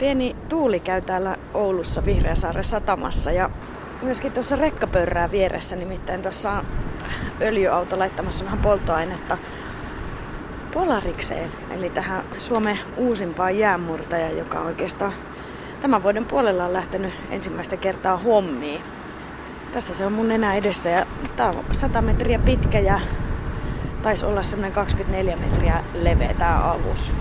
Pieni tuuli käy täällä Oulussa Vihreäsaaren satamassa ja myöskin tuossa rekkapörrää vieressä, nimittäin tuossa on öljyauto laittamassa vähän polttoainetta Polarikseen, eli tähän Suomen uusimpaan jäänmurtaja, joka oikeastaan tämän vuoden puolella on lähtenyt ensimmäistä kertaa hommiin. Tässä se on mun enää edessä ja tää on 100 metriä pitkä ja taisi olla semmoinen 24 metriä leveä tää alus.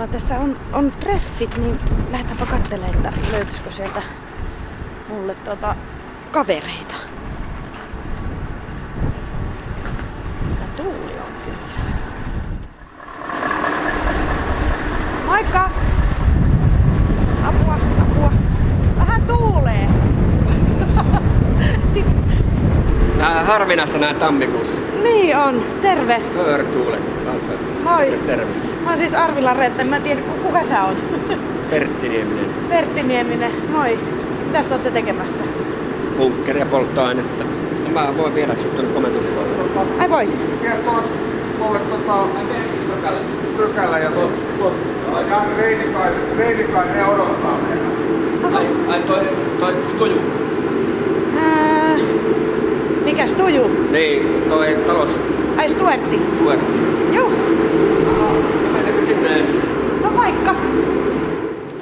Mulla tässä on, on treffit, niin lähdetäänpä katselemaan, että löytyisikö sieltä mulle tuota kavereita. Tää tuuli on kyllä. Moikka! Apua, apua. Vähän tuulee. Nää harvinaista nää tammikuussa. Niin on. Terve. Pörtuulet. Moi. Terve. Mä oon siis Arvila Retta. Mä en tiedä, ku- kuka sä oot. Pertti Nieminen. Pertti Nieminen. Moi. Mitäs te ootte tekemässä? Bunkkeria polttoainetta. Ja Mä voin viedä sut tuonne komentosilloille. Ai voit. kertoo mulle tota pykälä ja tuo, tuo ja Reinikainen, Reinikainen ne odottaa meitä. Ai, ai toi, toi Stuju. Ää, mikäs tuju? Niin, toi talous Ai Stuartti. Stuertti. Joo. Ensin? No vaikka.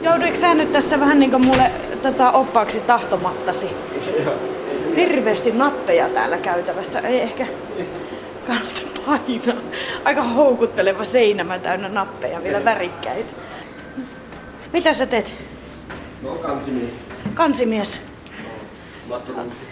Jouduiko sä nyt tässä vähän niinku mulle tota, oppaaksi tahtomattasi? Hirveästi nappeja täällä käytävässä. Ei ehkä kannata painaa. Aika houkutteleva seinämä täynnä nappeja, vielä värikkäitä. Mitä sä teet? No. Kansimies. Matto Kansi.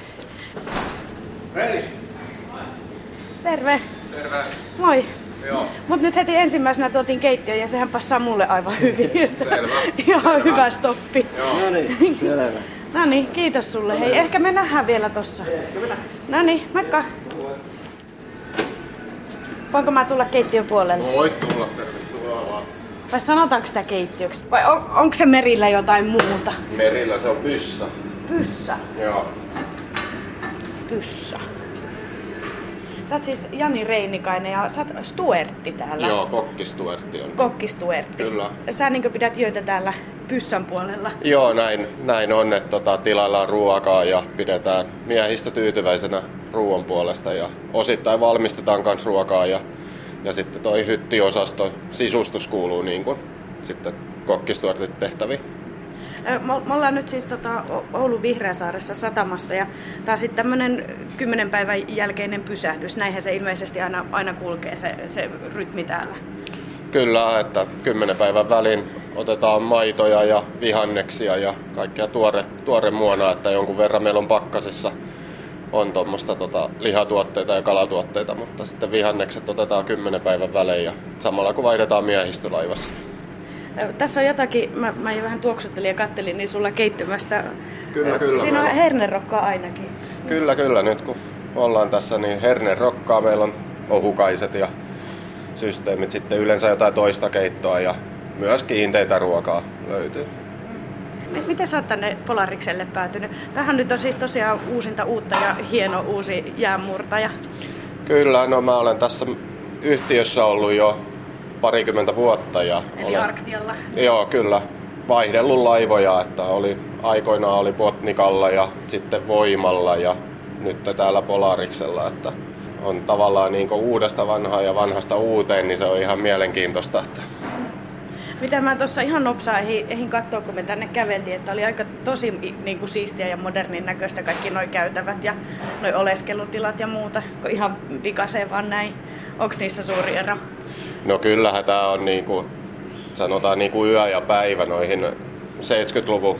Terve. Terve. Moi. Joo. Mut nyt heti ensimmäisenä tuotiin keittiö ja sehän passaa mulle aivan hyvin. Selvä. Ihan Selvä. hyvä stoppi. No niin, selvä. No niin, kiitos sulle. Hei, ehkä me nähdään vielä tossa. No niin, moikka. Voinko mä tulla keittiön puolelle? Voit tulla, tervetuloa vaan. Vai sanotaanko sitä keittiöksi? Vai on, onko se merillä jotain muuta? Merillä se on pyssä. Pyssä. Joo. Pyssä. Sä oot siis Jani Reinikainen ja sä oot Stuertti täällä. Joo, kokkistuertti on. Kokkistuertti. Kyllä. Sä niin pidät jöitä täällä Pyssän puolella. Joo, näin, näin on, että tota, tilaillaan ruokaa ja pidetään miehistö tyytyväisenä ruoan puolesta ja osittain valmistetaan myös ruokaa ja, ja sitten toi hyttiosasto, sisustus kuuluu niin kuin sitten kokkistuertit tehtäviin. Me ollaan nyt siis tota Oulun Vihreäsaaressa satamassa ja tää on sitten tämmönen kymmenen päivän jälkeinen pysähdys. Näinhän se ilmeisesti aina, aina kulkee se, se rytmi täällä. Kyllä, että kymmenen päivän väliin otetaan maitoja ja vihanneksia ja kaikkea tuore, tuore muona, että jonkun verran meillä on pakkasessa on tuommoista tota, lihatuotteita ja kalatuotteita, mutta sitten vihannekset otetaan kymmenen päivän välein ja samalla kun vaihdetaan miehistölaivassa. Tässä on jotakin, mä, mä jo vähän tuoksuttelin ja kattelin, niin sulla keittymässä. Kyllä, kyllä, Siinä on hernerokkaa ainakin. Kyllä, kyllä, nyt kun ollaan tässä, niin hernen rokkaa, meillä on ohukaiset ja systeemit, sitten yleensä jotain toista keittoa ja myös kiinteitä ruokaa löytyy. Miten sä oot tänne Polarikselle päätynyt? Tähän nyt on siis tosiaan uusinta uutta ja hieno uusi jäänmurtaja. Kyllä, no mä olen tässä yhtiössä ollut jo parikymmentä vuotta ja Eli olen, Arktialla. joo kyllä, vaihdellut laivoja, että oli, aikoinaan oli Botnikalla ja sitten Voimalla ja nyt täällä Polariksella, että on tavallaan niin uudesta vanhaa ja vanhasta uuteen, niin se on ihan mielenkiintoista. Että Mitä mä tuossa ihan nopsaa ehin, ehin katsoa, kun me tänne käveltiin, että oli aika tosi niin kuin siistiä ja modernin näköistä kaikki noi käytävät ja noi oleskelutilat ja muuta, kun ihan pikaseen vaan näin. Onks niissä suuri ero? No kyllähän tämä on niinku, sanotaan niinku yö ja päivä noihin 70-luvun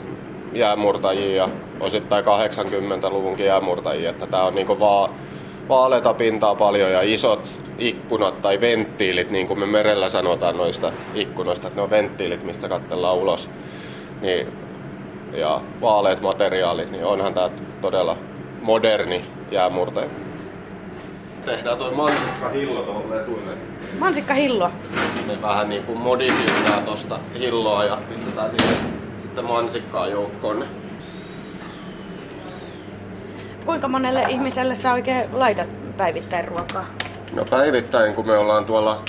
jäämurtajiin ja osittain 80-luvunkin jäämurtajiin, että tämä on niinku vaan vaaleita pintaa paljon ja isot ikkunat tai venttiilit, niin kuin me merellä sanotaan noista ikkunoista, että ne on venttiilit, mistä katsellaan ulos. Niin, ja vaaleat materiaalit, niin onhan tämä todella moderni jäämurtaja. Tehdään toi mansikka hillo tuohon letuille. Mansikka hillo. Me vähän niin kuin modifioidaan tosta hilloa ja pistetään siihen sitten mansikkaa joukkoon. Kuinka monelle ihmiselle sä oikein laitat päivittäin ruokaa? No päivittäin, kun me ollaan tuolla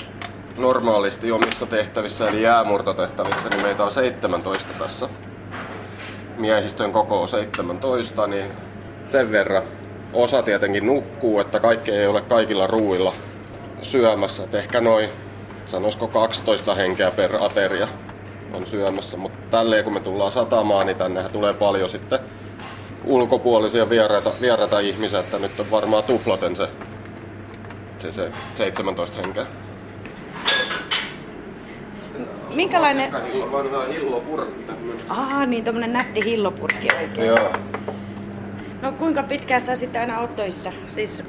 normaalisti omissa tehtävissä, eli jäämurtotehtävissä, niin meitä on 17 tässä. Miehistön koko on 17, niin sen verran. Osa tietenkin nukkuu, että kaikki ei ole kaikilla ruuilla syömässä. Et ehkä noin, sanoisiko 12 henkeä per ateria on syömässä. Mutta tälleen kun me tullaan satamaan, niin tännehän tulee paljon sitten ulkopuolisia vieraita, vieraita ihmisiä, että nyt on varmaan tuplaten se, se, se 17 henkeä. Minkälainen... Hillo, vanha hillopurkki tämmönen. Aa, niin tommonen nätti hillopurkki oikein. Joo. No kuinka pitkään sä sitten aina oot töissä? Siis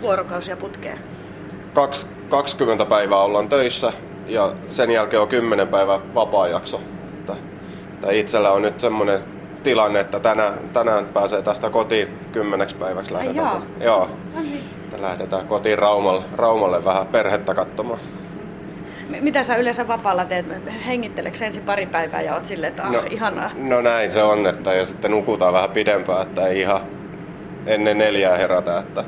vuorokausia putkeen. Kaks, 20 päivää ollaan töissä ja sen jälkeen on 10 päivää vapaa-jakso. Että, että itsellä on nyt semmoinen tilanne, että tänään, tänään pääsee tästä kotiin kymmeneksi päiväksi lähdetään. jaa. tänne. Joo, No niin. että lähdetään kotiin Raumalle, Raumalle vähän perhettä katsomaan. M- Mitä sä yleensä vapaalla teet? Hengitteleekö ensin pari päivää ja oot silleen, että ah, no, ihanaa? no näin se on, että ja sitten nukutaan vähän pidempään, että ei ihan ennen neljää herätä, että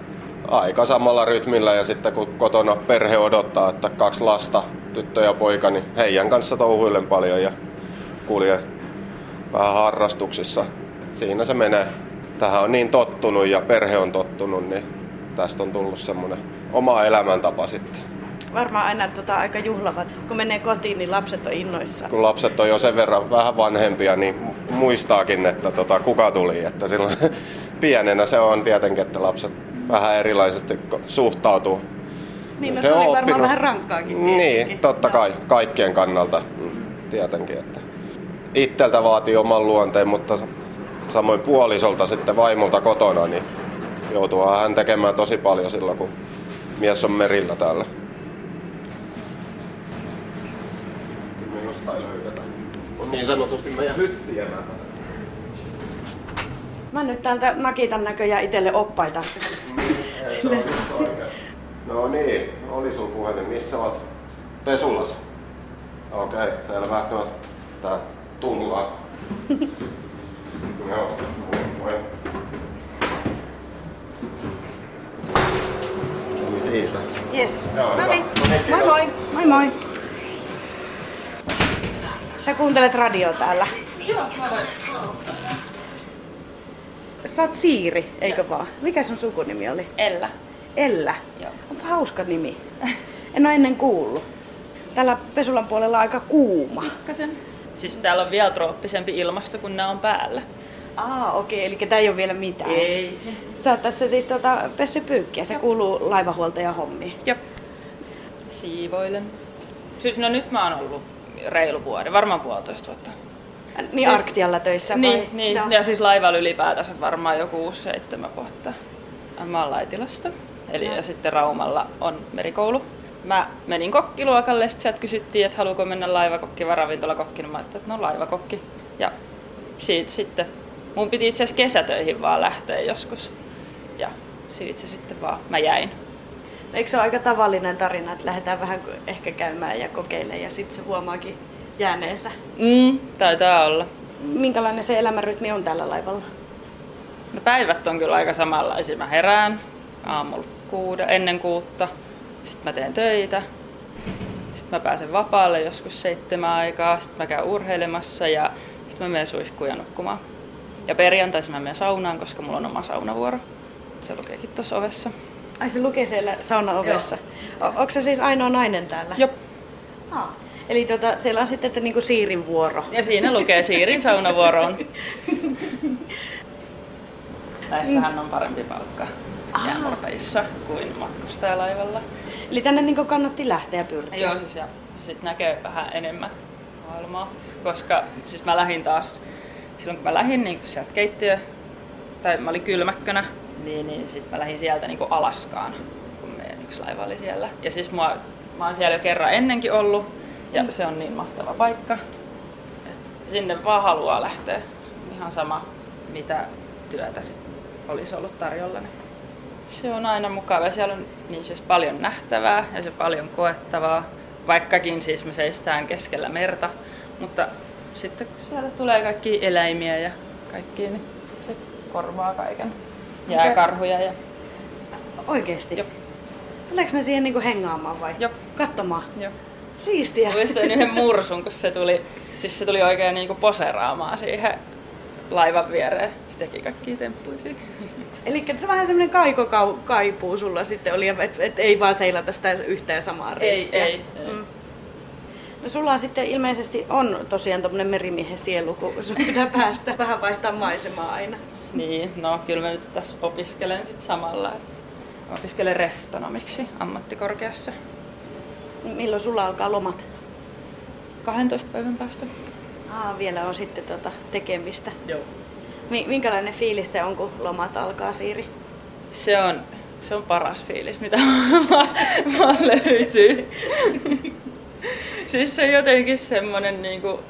aika samalla rytmillä ja sitten kun kotona perhe odottaa, että kaksi lasta, tyttö ja poika, niin heidän kanssa touhuilen paljon ja kuljen vähän harrastuksissa. Siinä se menee. Tähän on niin tottunut ja perhe on tottunut, niin tästä on tullut semmoinen oma elämäntapa sitten. Varmaan aina tota, aika juhlavat. Kun menee kotiin, niin lapset on innoissaan. kun lapset on jo sen verran vähän vanhempia, niin muistaakin, että tota, kuka tuli. Että silloin pienenä se on tietenkin, että lapset vähän erilaisesti suhtautuu. Niin, no se on oli varmaan oppinut- vähän rankkaakin. Niin, tietenkin. totta kai, kaikkien kannalta mm, tietenkin. Että itseltä vaatii oman luonteen, mutta samoin puolisolta sitten vaimolta kotona, niin joutuu hän tekemään tosi paljon silloin, kun mies on merillä täällä. Kyllä me jostain löydetään. On niin sanotusti meidän hyttiä Mä nyt täältä nakitan näköjään itselle oppaita. No niin, oli sun puhelin. Missä oot? Pesulassa. Okei, okay, selvä. No, tää tullaan. Joo, moi. Eli siitä. Yes. Joo, no niin. Moi moi. Moi moi. Sä kuuntelet radio täällä. Joo. Sä oot Siiri, eikö vaan? Mikä sun sukunimi oli? Ella. Ella. Joo. Onpa hauska nimi. En ole ennen kuullut. Täällä Pesulan puolella on aika kuuma. Pikkasen. Siis täällä on vielä trooppisempi ilmasto, kun nämä on päällä. Aa, okei, eli tää ei ole vielä mitään. Ei. Sä oot tässä siis tota, pessy pyykkiä, se kuuluu laivahuoltajan hommiin. Joo. Siivoilen. Siis no nyt mä oon ollut reilu vuoden, varmaan puolitoista vuotta. Niin Siis- Arktialla töissä vai? Niin, niin. Joo. ja siis laivalla ylipäätänsä varmaan joku 6-7 vuotta. Mä oon Laitilasta. Eli ja sitten Raumalla on merikoulu. Mä menin kokkiluokalle ja sitten sieltä kysyttiin, että haluuko mennä laivakokki vai ravintolakokki. Niin mä ajattelin, että no laivakokki. Ja siitä sitten, mun piti itse asiassa kesätöihin vaan lähteä joskus. Ja siitä se sitten vaan, mä jäin. Eikö se ole aika tavallinen tarina, että lähdetään vähän ehkä käymään ja kokeilemaan ja sitten se huomaakin jääneensä? Mm, taitaa olla. Minkälainen se elämänrytmi on tällä laivalla? No päivät on kyllä aika samanlaisia. Mä herään aamulla kuuda, ennen kuutta. Sitten mä teen töitä. Sitten mä pääsen vapaalle joskus seitsemän aikaa. Sitten mä käyn urheilemassa ja sitten mä menen suihkuun ja nukkumaan. Ja perjantaisin mä menen saunaan, koska mulla on oma saunavuoro. Se lukeekin tuossa ovessa. Ai se lukee siellä saunaovessa. Onko se siis ainoa nainen täällä? Jop. Aa. Eli tota, siellä on sitten että niinku Siirin vuoro. Ja siinä lukee Siirin saunavuoroon. Näissähän on parempi palkka jäämurtajissa kuin matkustajalaivalla. Eli tänne niinku kannatti lähteä pyrkiä. Joo, siis ja sit näkee vähän enemmän maailmaa, koska siis mä lähdin taas, silloin kun mä lähdin niin sieltä keittiö, tai mä olin kylmäkkönä, niin, niin sit mä lähdin sieltä niin Alaskaan, kun meidän yksi laiva oli siellä. Ja siis mua, mä oon siellä jo kerran ennenkin ollut, ja se on niin mahtava paikka, että sinne vaan haluaa lähteä. Ihan sama, mitä työtä sit olisi ollut tarjolla. Niin se on aina mukava. Siellä on niin siis paljon nähtävää ja se paljon koettavaa, vaikkakin siis me seistään keskellä merta. Mutta sitten kun siellä tulee kaikki eläimiä ja kaikki, niin se korvaa kaiken. Jääkarhuja ja Oikeesti? Jop. Tuleeko ne siihen niinku hengaamaan vai? Jop. Katsomaan? Joo. Siistiä. Muistan yhden mursun, kun se tuli, siis se tuli oikein niinku poseraamaan siihen laivan viereen. Se teki kaikkia temppuja siinä. Eli se vähän semmoinen kaikokaipuu sulla sitten oli, että et, et ei vaan seilata sitä yhtä ja samaa Ei, reittiä. ei. ei. Mm. No sulla on sitten ilmeisesti on tosiaan tommonen merimiehen sielu, kun sun pitää päästä vähän vaihtaa maisemaa aina. Niin, no kyllä mä nyt tässä opiskelen sit samalla. Mä opiskelen restonomiksi ammattikorkeassa Milloin sulla alkaa lomat? 12 päivän päästä. Aa, vielä on sitten tota tekemistä. Joo. Mi- minkälainen fiilis se on, kun lomat alkaa, Siiri? Se on, se on paras fiilis, mitä vaan löytyy. siis se on jotenkin semmonen niinku,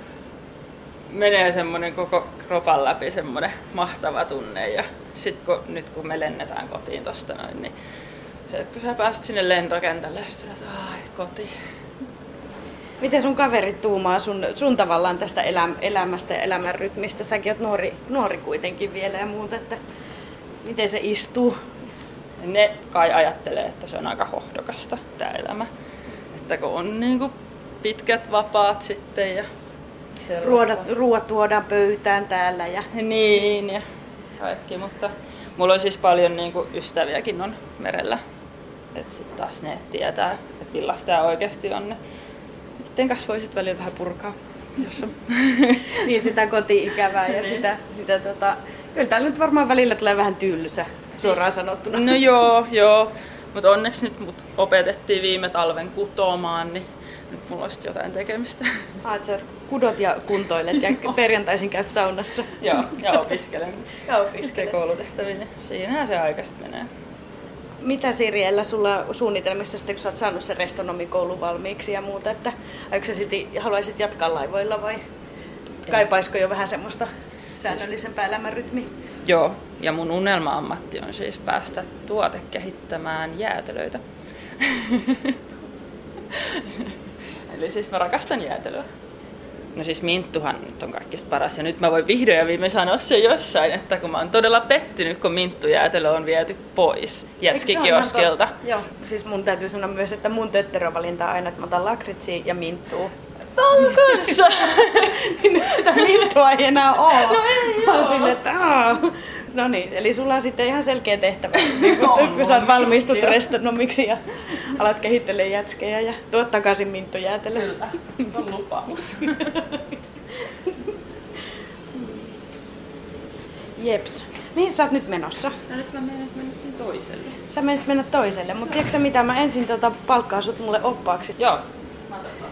menee semmonen koko kropan läpi semmonen mahtava tunne ja sit kun, nyt kun me lennetään kotiin tosta noin, niin se, että kun sä pääset sinne lentokentälle ja sit sä oot, ai koti. Miten sun kaverit tuumaa sun, sun tavallaan tästä elä, elämästä ja elämän rytmistä? Säkin oot nuori, nuori kuitenkin vielä ja muuta, että miten se istuu? Ne kai ajattelee, että se on aika hohdokasta tää elämä. Että kun on niinku pitkät vapaat sitten ja ruoat tuodaan pöytään täällä ja Niin ja kaikki, mutta mulla on siis paljon niinku ystäviäkin on merellä. Et sit taas ne tietää, että millaista tää oikeasti on. Niiden kanssa voisit välillä vähän purkaa. Jos on. niin sitä koti-ikävää ja sitä, sitä tota, kyllä täällä nyt varmaan välillä tulee vähän tylsä, suoraan sanottuna. No joo, joo. Mutta onneksi nyt mut opetettiin viime talven kutomaan, niin nyt mulla on jotain tekemistä. Että sä kudot ja kuntoilet ja perjantaisin käyt saunassa. joo, ja opiskelen. Ja opiskelet. Sitten koulutehtäviin, niin siinähän se aikaista menee. Mitä Siriellä sulla on suunnitelmissa sitten, kun sä oot saanut sen restonomikoulun valmiiksi ja muuta, että aiotko sä silti, haluaisit jatkaa laivoilla vai kaipaisiko jo vähän semmoista säännöllisempää elämänrytmiä? Joo, ja mun unelma-ammatti on siis päästä tuotekehittämään jäätelöitä. Eli siis mä rakastan jäätelöä. No siis Minttuhan nyt on kaikista paras ja nyt mä voin vihdoin ja viimein sanoa se jossain, että kun mä oon todella pettynyt, kun Minttujäätelö on viety pois Jätskikioskelta. Joo, siis mun täytyy sanoa myös, että mun tötterövalinta on aina, että mä otan lakritsia ja minttua. Mun kanssa! niin nyt sitä minttua ei enää oo. No ei Mä silleen, että. No niin, eli sulla on sitten ihan selkeä tehtävä, niin kun, On, kun sä oot valmistut restonomiksi ja alat kehittelemään jätskejä ja tuot takaisin minttujäätelön. Kyllä, on lupaus. Jeps. Mihin sä oot nyt menossa? No nyt mä menen mennä sinne toiselle. Sä menisit mennä toiselle, mutta tiedätkö sä mitä, mä ensin tota palkkaan sut mulle oppaaksi. Joo. Mä otan tuon.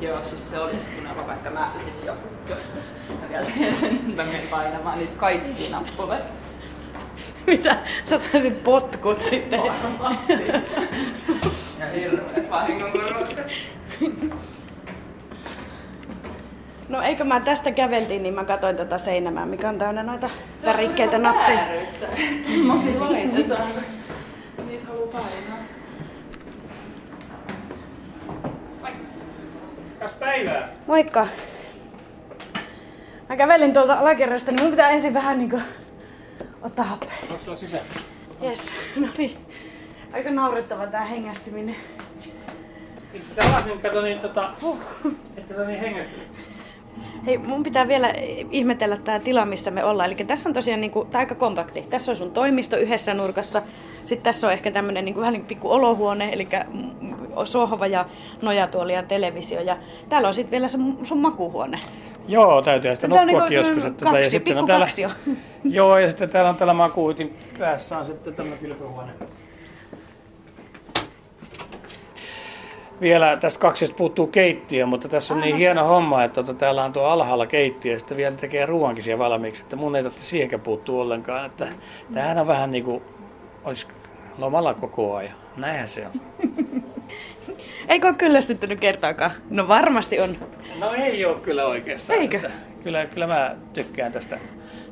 Joo, siis se oli unelma, vaikka mä siis jo joskus mä vielä teen sen, mä menen painamaan niitä kaikki nappuloita. Mitä? Sä saisit potkut sitten. Varmasti. Ja hirveet vahingonkorvaukset. No eikö mä tästä käveltiin, niin mä katsoin tätä seinämää, mikä on täynnä noita värikkeitä nappeja. Semmosia laitetaan. Niitä haluu painaa. Kas päivää. Moikka. Mä kävelin tuolta alakerrasta, niin mun pitää ensin vähän niinku ottaa happea. Onko tuolla sisään? Jes, no niin. Aika naurettava tää hengästyminen. Missä sä alas, niin kato niin tota... Että tota niin hengästyy. Hei, mun pitää vielä ihmetellä tää tila, missä me ollaan. Eli tässä on tosiaan niinku, tää aika kompakti. Tässä on sun toimisto yhdessä nurkassa. Sitten tässä on ehkä tämmönen niinku, vähän niin pikku olohuone, eli sohva ja nojatuoli ja televisio. Ja täällä on sitten vielä se mun- sun makuuhuone. Joo, täytyy sitä nukkuakin niinku joskus. Että kaksi, ja sitten on täällä, kaksio. Joo, ja sitten täällä on täällä makuutin päässä on sitten tämä kylpyhuone. Vielä tästä kaksiosta puuttuu keittiö, mutta tässä on niin hieno homma, että tota, täällä on tuo alhaalla keittiö ja sitten vielä tekee ruoankin siellä valmiiksi, että mun ei tarvitse siihenkään puuttua ollenkaan. Että tämähän on vähän niin kuin olisi lomalla koko ajan. Näinhän se on. Eikö ole kyllästyttänyt kertaakaan? No varmasti on. No ei ole kyllä oikeastaan. Eikö? Että kyllä, kyllä mä tykkään tästä,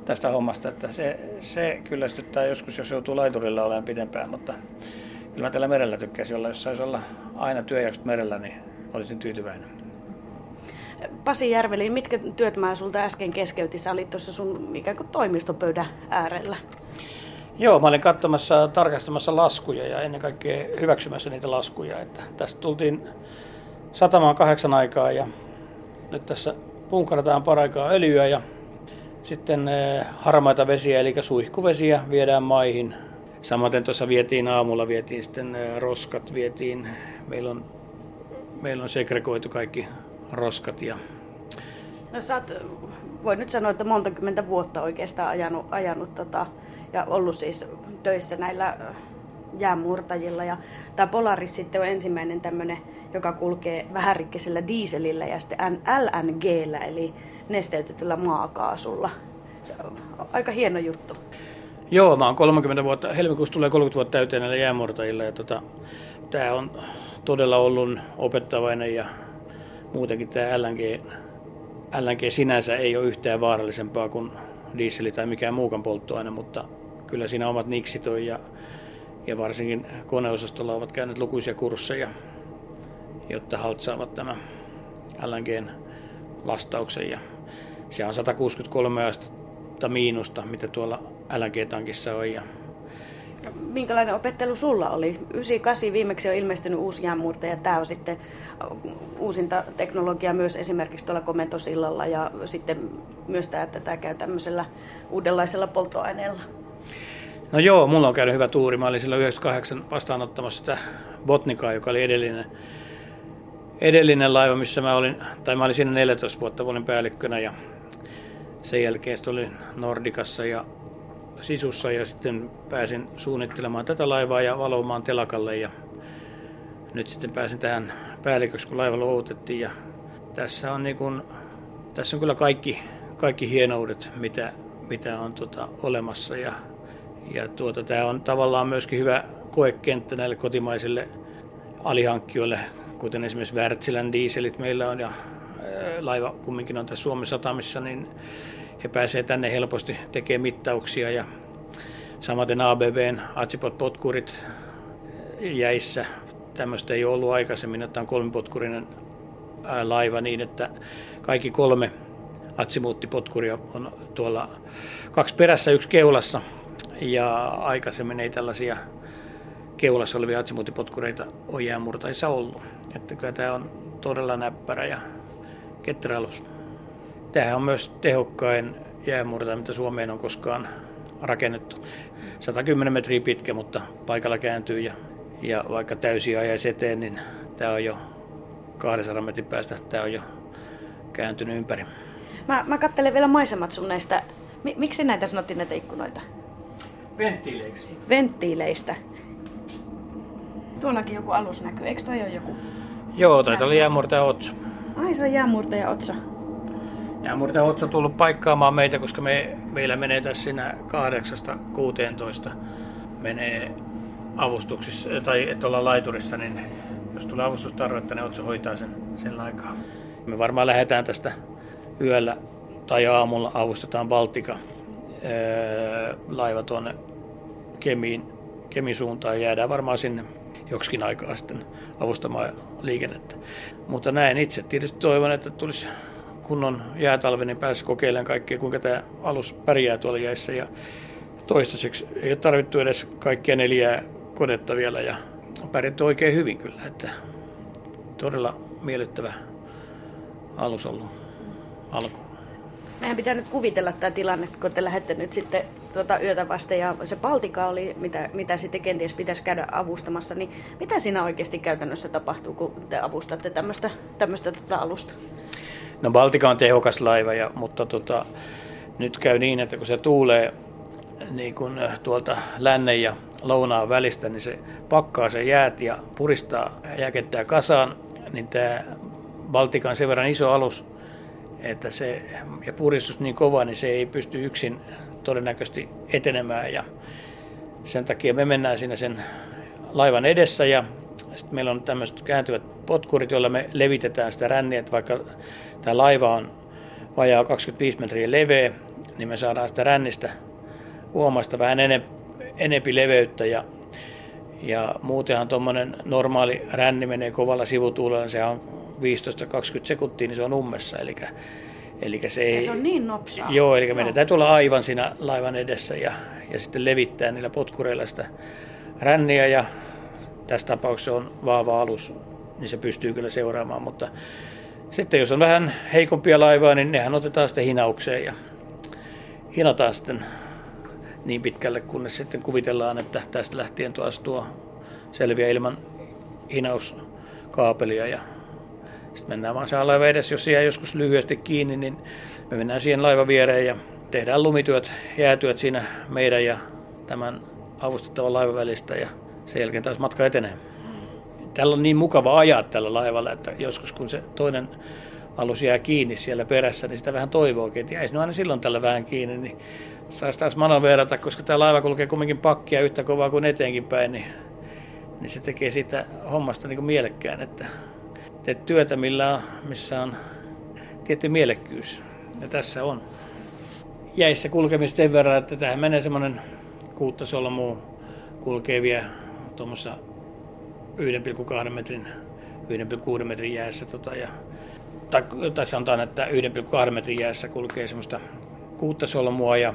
tästä hommasta, että se, se kyllästyttää joskus, jos joutuu laiturilla olemaan pidempään, mutta kyllä mä tällä merellä tykkäisin olla. Jos saisi olla aina työjaksot merellä, niin olisin tyytyväinen. Pasi Järveli, mitkä työt mä sulta äsken keskeytin? Sä olit tuossa sun ikään kuin toimistopöydän äärellä. Joo, mä olin katsomassa, tarkastamassa laskuja ja ennen kaikkea hyväksymässä niitä laskuja. Että tästä tultiin satamaan kahdeksan aikaa ja nyt tässä punkarataan paraikaa öljyä ja sitten eh, harmaita vesiä, eli suihkuvesiä viedään maihin. Samaten tuossa vietiin aamulla, vietiin sitten eh, roskat, vietiin, meillä on, meillä on segregoitu kaikki roskat ja No sä oot, voi nyt sanoa, että monta kymmentä vuotta oikeastaan ajanut, ajanut tota, ja ollut siis töissä näillä jäämurtajilla. Ja tämä Polaris sitten on ensimmäinen tämmöinen, joka kulkee vähärikkisellä dieselillä ja sitten LNGllä, eli nesteytetyllä maakaasulla. Se on aika hieno juttu. Joo, mä oon 30 vuotta, helmikuussa tulee 30 vuotta täyteen näillä jäämurtajilla ja tota, tämä on todella ollut opettavainen ja muutenkin tämä LNG, LNG sinänsä ei ole yhtään vaarallisempaa kuin dieseli tai mikään muukaan polttoaine, mutta kyllä siinä omat niksit on ja, ja varsinkin koneosastolla ovat käyneet lukuisia kursseja, jotta haltsaavat tämä LNGn lastauksen. Ja se on 163 astetta miinusta, mitä tuolla LNG-tankissa on ja Minkälainen opettelu sulla oli? 98 viimeksi on ilmestynyt uusi jäänmurtaja. Tämä on sitten uusinta teknologia myös esimerkiksi tuolla komentosillalla ja sitten myös tämä, että tämä käy tämmöisellä uudenlaisella polttoaineella. No joo, mulla on käynyt hyvä tuuri. Mä olin silloin 98 vastaanottamassa sitä Botnikaa, joka oli edellinen, edellinen laiva, missä mä olin, tai mä olin siinä 14 vuotta, olin päällikkönä ja sen jälkeen olin Nordikassa ja Sisussa ja sitten pääsin suunnittelemaan tätä laivaa ja valomaan telakalle. Ja nyt sitten pääsin tähän päälliköksi, kun laiva luovutettiin. Ja tässä on, niin kuin, tässä on kyllä kaikki, kaikki hienoudet, mitä, mitä on tota, olemassa. Ja, ja tuota, tämä on tavallaan myöskin hyvä koekenttä näille kotimaisille alihankkijoille, kuten esimerkiksi Wärtsilän dieselit meillä on ja laiva kumminkin on tässä Suomen satamissa, niin he pääsevät tänne helposti tekemään mittauksia ja samaten ABBn Atsipot-potkurit jäissä. Tämmöistä ei ole ollut aikaisemmin, että on kolmipotkurinen laiva niin, että kaikki kolme atsimuuttipotkuria on tuolla kaksi perässä, yksi keulassa ja aikaisemmin ei tällaisia keulassa olevia atsimuuttipotkureita ole jäämurtaissa ollut. Että kyllä tämä on todella näppärä ja ketterä alus. Tämähän on myös tehokkain jäämurta, mitä Suomeen on koskaan rakennettu. 110 metriä pitkä, mutta paikalla kääntyy ja, ja vaikka täysi ajaisi eteen, niin tämä on jo 200 metrin päästä, tämä on jo kääntynyt ympäri. Mä, mä katselen vielä maisemat sun näistä. Miksi näitä sanottiin näitä ikkunoita? Venttiileiksi. Venttiileistä. Tuollakin joku alus näkyy. Eikö toi ole joku? Joo, taitaa olla jäämurtaja Otso. Ai se on jäämurtaja Otso. Jäämurtaja Otso on tullut paikkaamaan meitä, koska me, meillä menee tässä siinä 8-16 menee avustuksissa, tai että ollaan laiturissa, niin jos tulee avustustarvetta, niin Otso hoitaa sen, sen aikaa. Me varmaan lähdetään tästä yöllä tai aamulla avustetaan Baltika ää, laiva tuonne Kemiin, Kemin suuntaan ja jäädään varmaan sinne joksikin aikaa sitten avustamaan liikennettä. Mutta näin itse tietysti toivon, että tulisi kunnon jäätalvi, niin pääsisi kokeilemaan kaikkea, kuinka tämä alus pärjää tuolla jäissä. Ja toistaiseksi ei ole tarvittu edes kaikkia neljää konetta vielä ja on pärjätty oikein hyvin kyllä. Että todella miellyttävä alus ollut alku. Meidän pitää nyt kuvitella tämä tilanne, kun te lähdette nyt sitten tuota yötä vasten ja se Baltika oli, mitä, mitä sitten kenties pitäisi käydä avustamassa, niin mitä siinä oikeasti käytännössä tapahtuu, kun te avustatte tämmöistä, tämmöistä tuota alusta? No Baltika on tehokas laiva, ja, mutta tota, nyt käy niin, että kun se tuulee niin kun tuolta lännen ja lounaan välistä, niin se pakkaa se jäät ja puristaa jäkettää kasaan, niin tämä Baltika on sen verran iso alus, että se, ja puristus niin kova, niin se ei pysty yksin todennäköisesti etenemään. Ja sen takia me mennään siinä sen laivan edessä ja sitten meillä on tämmöiset kääntyvät potkurit, joilla me levitetään sitä ränniä, että vaikka tämä laiva on vajaa 25 metriä leveä, niin me saadaan sitä rännistä uomasta vähän enempi leveyttä ja, ja muutenhan tuommoinen normaali ränni menee kovalla sivutuulella, se on 15-20 sekuntia, niin se on ummessa. Eli, Eli se ei... Ja se on niin nopsaa. Joo, eli meidän täytyy olla aivan siinä laivan edessä ja, ja sitten levittää niillä potkureilla sitä ränniä ja tässä tapauksessa on vaava alus, niin se pystyy kyllä seuraamaan, mutta sitten jos on vähän heikompia laivaa, niin nehän otetaan sitten hinaukseen ja hinataan sitten niin pitkälle, kunnes sitten kuvitellaan, että tästä lähtien taas tuo selviä ilman hinauskaapelia ja sitten mennään vaan saa laiva edessä, jos jää joskus lyhyesti kiinni, niin me mennään siihen laivan viereen ja tehdään lumityöt, jäätyöt siinä meidän ja tämän avustettavan laivan välistä ja sen jälkeen taas matka etenee. Tällä on niin mukava ajaa tällä laivalla, että joskus kun se toinen alus jää kiinni siellä perässä, niin sitä vähän toivookin, että jäisi aina silloin tällä vähän kiinni, niin saisi taas manoverata, koska tämä laiva kulkee kumminkin pakkia yhtä kovaa kuin eteenkin päin, niin, niin se tekee siitä hommasta niin kuin mielekkään, että teet työtä, millä on, missä on tietty mielekkyys. Ja tässä on. Jäissä kulkemista sen verran, että tähän menee semmoinen kuutta solmua kulkevia tuommoissa 1,2 metrin, 1,6 metrin jäässä. Tota, ja, tai, tai sanotaan, että 1,2 metrin jäässä kulkee semmoista kuutta solmua ja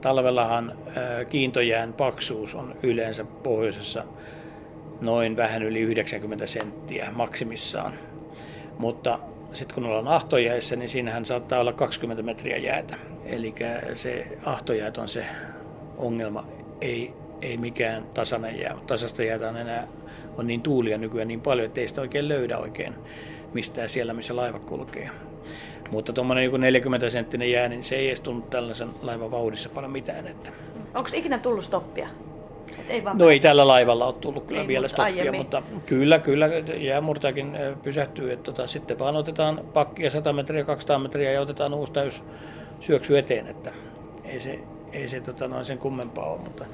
talvellahan ää, kiintojään paksuus on yleensä pohjoisessa noin vähän yli 90 senttiä maksimissaan. Mutta sitten kun ollaan ahtojäissä, niin siinähän saattaa olla 20 metriä jäätä. Eli se ahtojäät on se ongelma, ei, ei mikään tasainen jää. Tasasta jäätä on enää on niin tuulia nykyään niin paljon, että ei sitä oikein löydä oikein mistään siellä, missä laiva kulkee. Mutta tuommoinen 40 senttinen jää, niin se ei edes tunnu tällaisen laivan vauhdissa paljon mitään. Että. Onko ikinä tullut stoppia? Et ei vaan No ei tällä laivalla ole tullut kyllä Ei, vielä mutta stoppia, aiemmin. mutta kyllä, kyllä jäämurtakin pysähtyy. Että tota, sitten vaan otetaan pakkia 100 metriä, 200 metriä ja otetaan uusi täys syöksy eteen. Että ei se, ei se tota, noin sen kummempaa ole, mutta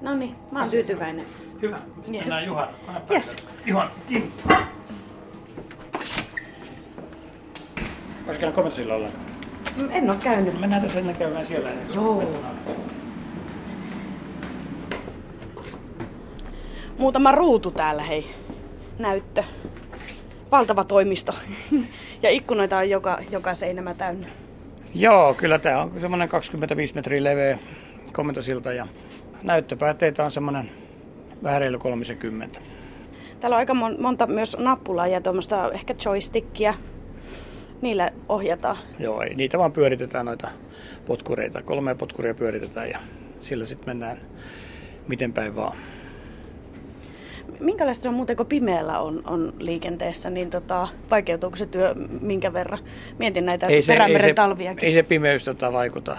No niin, mä oon tyytyväinen. Hyvä. Yes. Mennään Juhan. Yes. Juhan, kiinni. Olisiko komentosilla ollenkaan? En oo käynyt. Mennään tässä ennen käymään siellä. Joo. Muutama ruutu täällä, hei. Näyttö. Valtava toimisto. ja ikkunoita on joka, joka seinämä täynnä. Joo, kyllä tämä on semmoinen 25 metriä leveä komentosilta ja näyttöpäätteitä on semmoinen vähän reilu 30. Täällä on aika mon- monta myös nappulaa ja tuommoista ehkä joystickia. Niillä ohjataan. Joo, ei, niitä vaan pyöritetään noita potkureita. Kolmea potkuria pyöritetään ja sillä sitten mennään miten päin vaan. Minkälaista se on muuten, kun pimeällä on, on liikenteessä, niin tota, vaikeutuuko se työ minkä verran? Mietin näitä Perämeren talviakin. ei se pimeys tota vaikuta,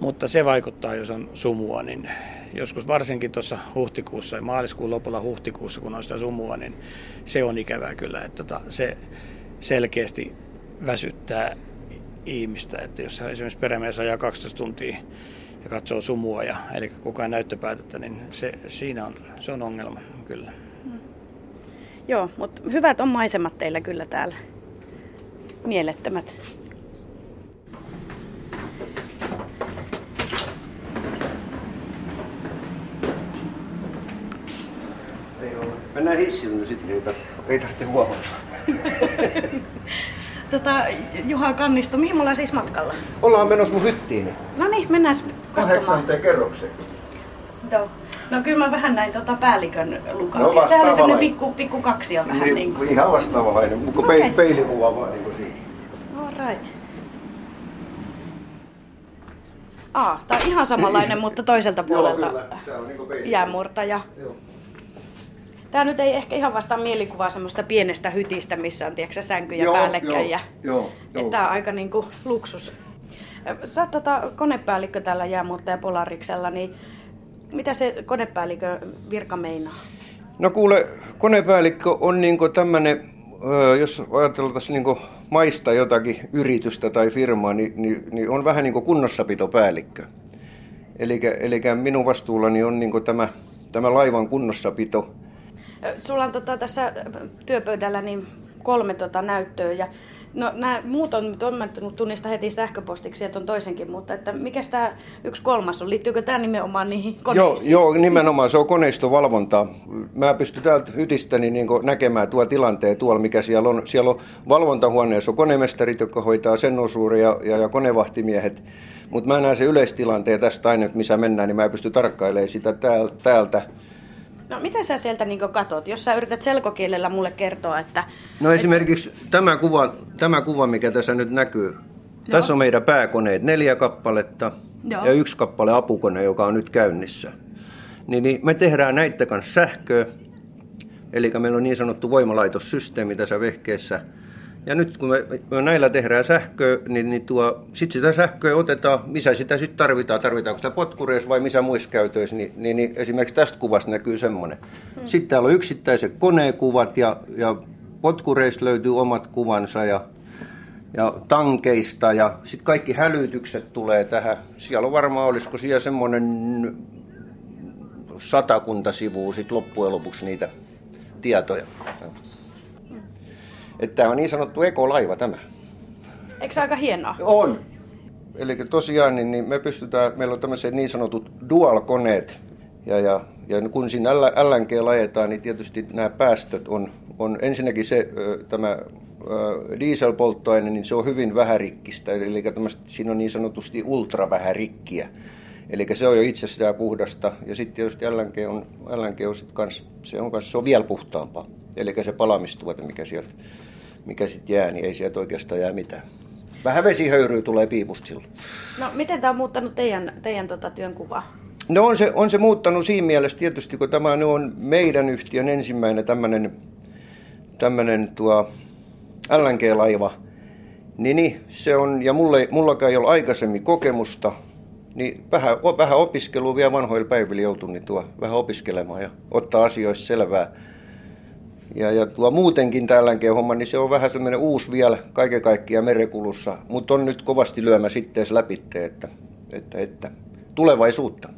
mutta se vaikuttaa, jos on sumua, niin joskus varsinkin tuossa huhtikuussa, maaliskuun lopulla huhtikuussa, kun on sitä sumua, niin se on ikävää kyllä, että tota, se selkeästi väsyttää ihmistä, että jos esimerkiksi perämies ajaa 12 tuntia ja katsoo sumua, ja, eli koko ajan näyttöpäätettä, niin se, siinä on, se on ongelma kyllä. Joo, mutta hyvät on maisemat teillä kyllä täällä. Mielettömät. Ei ole. Mennään hissillä nyt sitten, ei tarvitse, ei tarvitse huomata. Tota, Juha Kannisto, mihin me ollaan siis matkalla? Ollaan menossa mun hyttiin. No niin, mennään katsomaan. Kahdeksanteen kerrokseen. Joo. No kyllä mä vähän näin tota päällikön lukan. No, Sehän oli semmonen pikku, pikku kaksio vähän niin, Niin, kuin. ihan vastaavalainen, mutta okay. peilikuva vaan niin kuin siinä. All right. Aa, tää on ihan samanlainen, mutta toiselta Joo, puolelta kyllä. Tää on niinku peilikuva. jäämurtaja. Joo. Tää nyt ei ehkä ihan vastaa mielikuvaa semmoista pienestä hytistä, missä on tiedätkö, sä, sänkyjä Joo, päällekkäin. joo, joo, joo. Tää on aika niinku luksus. Sä oot tota konepäällikkö tällä jäämurtaja Polariksella, niin mitä se konepäällikö virka meinaa? No kuule, konepäällikkö on tämmönen, öö, jos ajateltaisiin niinku maista jotakin yritystä tai firmaa, niin, niin, niin on vähän niin kuin kunnossapitopäällikkö. Eli minun vastuullani on niinku tämä, tämä laivan kunnossapito. Sulla on tota, tässä työpöydällä niin kolme tota näyttöä ja No nämä muut on, on mä tunnistan heti sähköpostiksi, että on toisenkin, mutta että mikä tämä yksi kolmas on? Liittyykö tämä nimenomaan niihin koneisiin? Joo, joo, nimenomaan se on koneistovalvontaa. Mä pystyn täältä hytistäni niin näkemään tuo tilanteen tuolla, mikä siellä on. Siellä on valvontahuoneessa on konemestarit, jotka hoitaa sen osuuden ja, ja, ja konevahtimiehet. Mutta mä näen se yleistilanteen tästä aina, että missä mennään, niin mä pystyn tarkkailemaan sitä täältä. No mitä sä sieltä niin katot, jos sä yrität selkokielellä mulle kertoa, että... No esimerkiksi että... tämä, kuva, tämä kuva, mikä tässä nyt näkyy. Joo. Tässä on meidän pääkoneet, neljä kappaletta Joo. ja yksi kappale apukone, joka on nyt käynnissä. Niin, niin me tehdään näitä kanssa sähköä, eli meillä on niin sanottu voimalaitossysteemi tässä vehkeessä – ja nyt kun me, me näillä tehdään sähköä, niin, niin tuo, sit sitä sähköä otetaan, missä sitä sitten tarvitaan, tarvitaanko sitä potkureissa vai missä muissa käytöissä, niin, niin, niin esimerkiksi tästä kuvasta näkyy semmoinen. Hmm. Sitten täällä on yksittäiset konekuvat ja, ja potkureissa löytyy omat kuvansa ja, ja tankeista ja sitten kaikki hälytykset tulee tähän. Siellä on varmaan, olisiko siellä semmoinen satakunta sivua sitten loppujen lopuksi niitä tietoja. Että tämä on niin sanottu ekolaiva tämä. Eikö se aika hienoa? On. Eli tosiaan niin, niin me pystytään, meillä on tämmöiset niin sanotut dual-koneet, ja, ja, ja kun siinä LNG lajetaan, niin tietysti nämä päästöt on, on ensinnäkin se, tämä dieselpolttoaine, niin se on hyvin vähärikkistä, eli siinä on niin sanotusti ultravähärikkiä. Eli se on jo itsestään puhdasta, ja sitten tietysti LNG on, LNG on, sit kans, se on, kans, se on vielä puhtaampaa. Eli se palamistuote, mikä sieltä mikä sitten jää, niin ei sieltä oikeastaan jää mitään. Vähän vesihöyryä tulee piipusta silloin. No miten tämä on muuttanut teidän, teidän tota, työnkuvaa? No on se, on se muuttanut siinä mielessä tietysti, kun tämä on meidän yhtiön ensimmäinen tämmöinen tämmönen tuo LNG-laiva, niin, niin se on, ja mulle, mullakaan ei ole aikaisemmin kokemusta, niin vähän, vähän opiskelua vielä vanhoilla päivillä joutun niin tuo, vähän opiskelemaan ja ottaa asioista selvää. Ja, ja tuo muutenkin tämä homma, niin se on vähän semmoinen uusi vielä kaiken kaikkiaan merekulussa, mutta on nyt kovasti lyömä sitten läpi, että, että, että tulevaisuutta.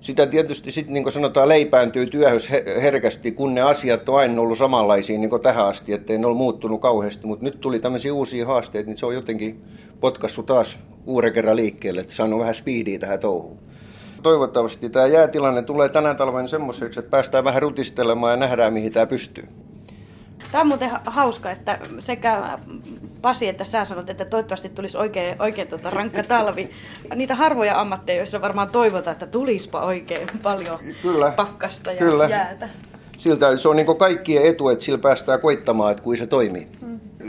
Sitä tietysti sitten, niin kuin sanotaan, leipääntyy työhös herkästi, kun ne asiat on aina ollut samanlaisia niin kuin tähän asti, ettei ne ole muuttunut kauheasti. Mutta nyt tuli tämmöisiä uusia haasteita, niin se on jotenkin potkassut taas uuden kerran liikkeelle, että saanut vähän speedia tähän touhuun. Toivottavasti tämä jäätilanne tulee tänä talven semmoiseksi, että päästään vähän rutistelemaan ja nähdään, mihin tämä pystyy. Tämä on muuten hauska, että sekä Pasi että sä sanot, että toivottavasti tulisi oikein, oikein tuota rankka talvi. Niitä harvoja ammatteja, joissa varmaan toivotaan, että tulispa oikein paljon kyllä, pakkasta ja kyllä. jäätä. Siltä se on niin kaikkien etu, että sillä päästään koittamaan, että kuin se toimii.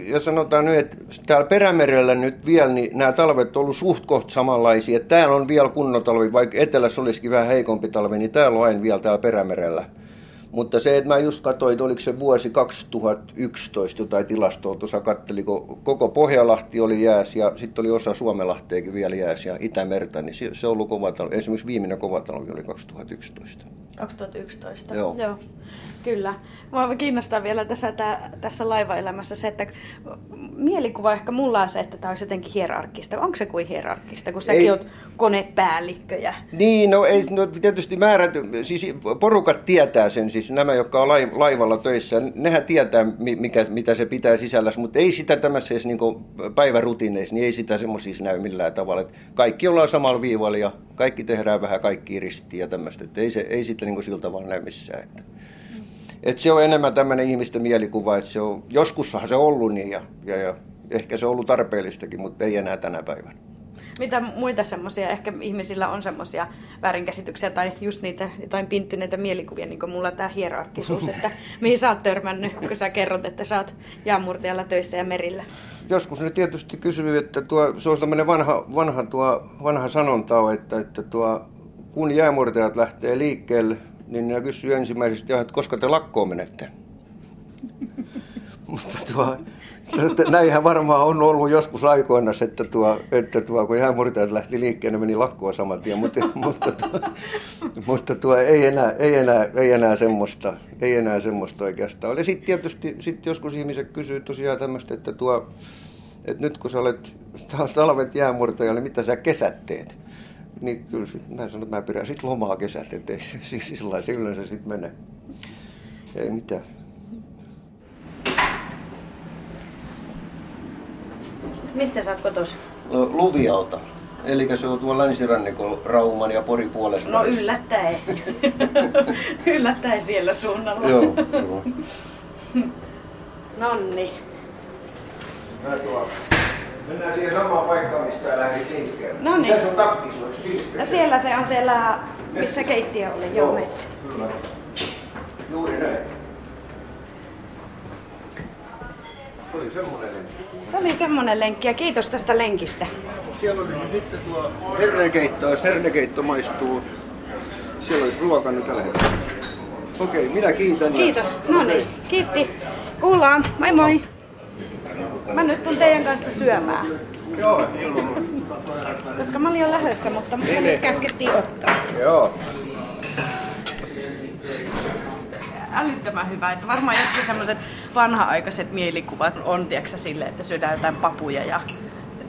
Ja sanotaan nyt, että täällä Perämerellä nyt vielä, niin nämä talvet on ollut suht koht samanlaisia. Täällä on vielä kunnotalvi, vaikka etelässä olisikin vähän heikompi talvi, niin täällä on aina vielä täällä Perämerellä. Mutta se, että mä just katsoin, että oliko se vuosi 2011 jotain tilastoa, tuossa kattelin, kun koko Pohjalahti oli jääs ja sitten oli osa Suomelahteekin vielä jääs ja Itämerta, niin se, se on ollut kova talvi. Esimerkiksi viimeinen kova talvi oli 2011. 2011, joo. joo. Kyllä. Mua kiinnostaa vielä tässä, tää, tässä laivaelämässä se, että mielikuva ehkä mulla on se, että tämä olisi jotenkin hierarkkista. Onko se kuin hierarkkista, kun säkin ei. oot konepäällikkö? Ja... Niin, no ei, no tietysti määrät, siis porukat tietää sen, siis nämä, jotka on laivalla töissä, nehän tietää, mikä, mitä se pitää sisällä, mutta ei sitä tämmöisessä niin päivärutiineissa, niin ei sitä semmoisissa näy millään tavalla. Että kaikki ollaan samalla viivalla ja kaikki tehdään vähän kaikki ristiin ja tämmöistä, että ei, se, ei sitä niin siltä vaan näy missään. Että. Et se on enemmän tämmöinen ihmisten mielikuva, että se on, joskussahan se on ollut niin ja, ja, ja ehkä se on ollut tarpeellistakin, mutta ei enää tänä päivänä. Mitä muita semmoisia, ehkä ihmisillä on semmoisia väärinkäsityksiä tai just niitä jotain pinttyneitä mielikuvia, niin kuin mulla tämä hierarkkisuus, että mihin sä oot törmännyt, kun sä kerrot, että sä oot jaamurtajalla töissä ja merillä? Joskus ne tietysti kysyy, että tuo, se on tämmöinen vanha, vanha, tuo, vanha sanonta, että, että tuo, kun jäämurtajat lähtee liikkeelle, niin ne kysyy ensimmäisestä, että koska te lakkoon menette. Mutta tuo, näinhän varmaan on ollut joskus aikoina, että, tuo, että tuo, kun jäämurtajat lähti liikkeelle, meni lakkoa saman tien, mutta, mutta, tuo, mutta tuo, ei, enää, ei, enää, ei enää semmoista, ei enää semmoista oikeastaan. Ja sitten tietysti sit joskus ihmiset kysyy tosiaan tämmöistä, että, tuo, että nyt kun sä olet talvet jäämurtajalle, mitä sä kesät teet? Niin kyllä sit, mä sanon, että mä pidän sitten lomaa kesät, ettei siis sillä se yleensä sitten mene. Ei mitään. Mistä sä oot kotos? Lu- Luvialta. Eli se on tuolla länsirannikolla Rauman ja Pori puolessa. No yllättäen. yllättäen siellä suunnalla. Joo, joo. Nonni. Mä tuon. Mennään siihen samaan paikkaan, mistä lähdit liikkeelle. No niin. Mikä sun takki sun? Silppi? Ja siellä se on siellä, missä keittiö oli. Joo, meissä. Kyllä. Juuri näin. Se oli semmoinen lenkki. Se oli semmonen lenkki ja kiitos tästä lenkistä. Siellä olisi sitten tuo hernekeitto, jos hernekeitto maistuu. Siellä olisi ruoka nyt tällä hetkellä. Okei, minä kiitän. ja- Kiitos. No niin, kiitti. Kuullaan. Moi moi. Mä nyt tuun teidän kanssa syömään, Joo, ilman koska mä olin jo lähdössä, mutta mut Niin, nyt niin. käskettiin ottaa. Joo. Älyttömän hyvä, että varmaan jotkut semmoiset vanha-aikaiset mielikuvat on, tiedätkö sille, että syödään jotain papuja ja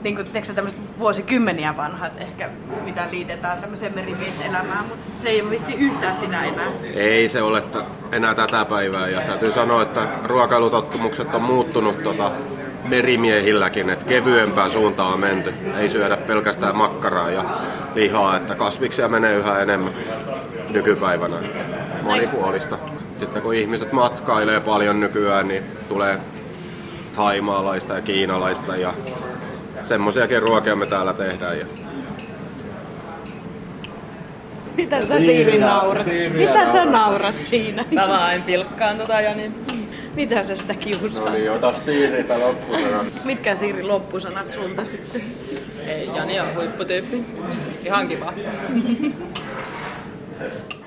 niin kuin, tiedätkö, tämmöiset vuosikymmeniä vanhat ehkä, mitä liitetään tämmöiseen merimieselämään, mutta se ei ole vissi yhtään sitä enää. Ei se ole enää tätä päivää ja täytyy sanoa, että ruokailutottumukset on muuttunut tota merimiehilläkin, että kevyempään suuntaan on menty. Ei syödä pelkästään makkaraa ja lihaa, että kasviksia menee yhä enemmän nykypäivänä. Monipuolista. Sitten kun ihmiset matkailee paljon nykyään, niin tulee thaimaalaista ja kiinalaista ja semmoisiakin ruokia me täällä tehdään. Ja Mitä sä Siiri naurat? Mitä sä naurat siinä? Mä vaan pilkkaan tota Jani. Mitä sä sitä kiusaa? No niin, ota siiritä loppusana. Mitkä Siiri loppusanat sulta sitten? Ei, Jani on huipputyyppi. Ihan kiva.